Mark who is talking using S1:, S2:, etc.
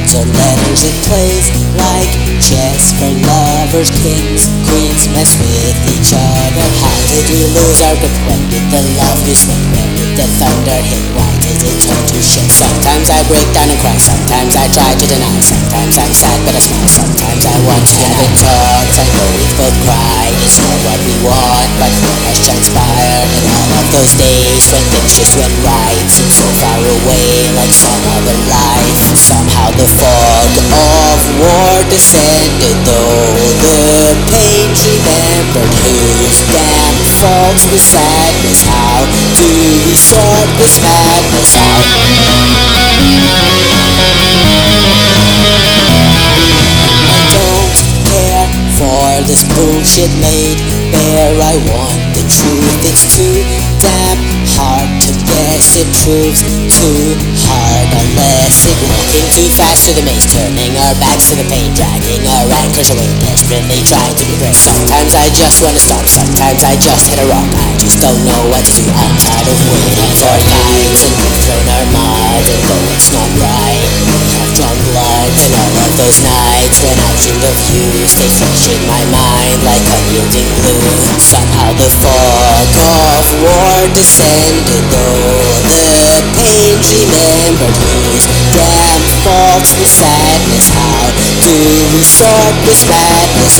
S1: words or letters it plays like chess for lovers, kings, queens mess with each other. How did we lose our grip? When did the love lose when? When did the thunder hit? Why did it turn to shit? Sometimes I break down and cry, sometimes I try to deny, sometimes I'm sad but I smile, sometimes I want to having talks. I know we both cry, it's not what we want, but what has transpired in all of those days when things just went right, seemed so far away like some other life. Somehow the fog of war descended, though the pains remembered whose damn faults the sadness. How do we sort this madness out? For this bullshit made bare. I want the truth. It's too damn hard to guess. It proves too hard unless it walking too fast to the maze, turning our backs to the pain, dragging our anchors away, desperately trying to be brave. Sometimes I just wanna stop. Sometimes I just hit a rock. I just don't know what to do. I'm tired of waiting for and we drain our mud and though it's not right. I've drawn blood and all of those nights when I dreamed of you stay fresh in my mind like unyielding glue. Somehow the fog of war descended, though the pains remembered whose damn faults the sadness. How do we sort this madness?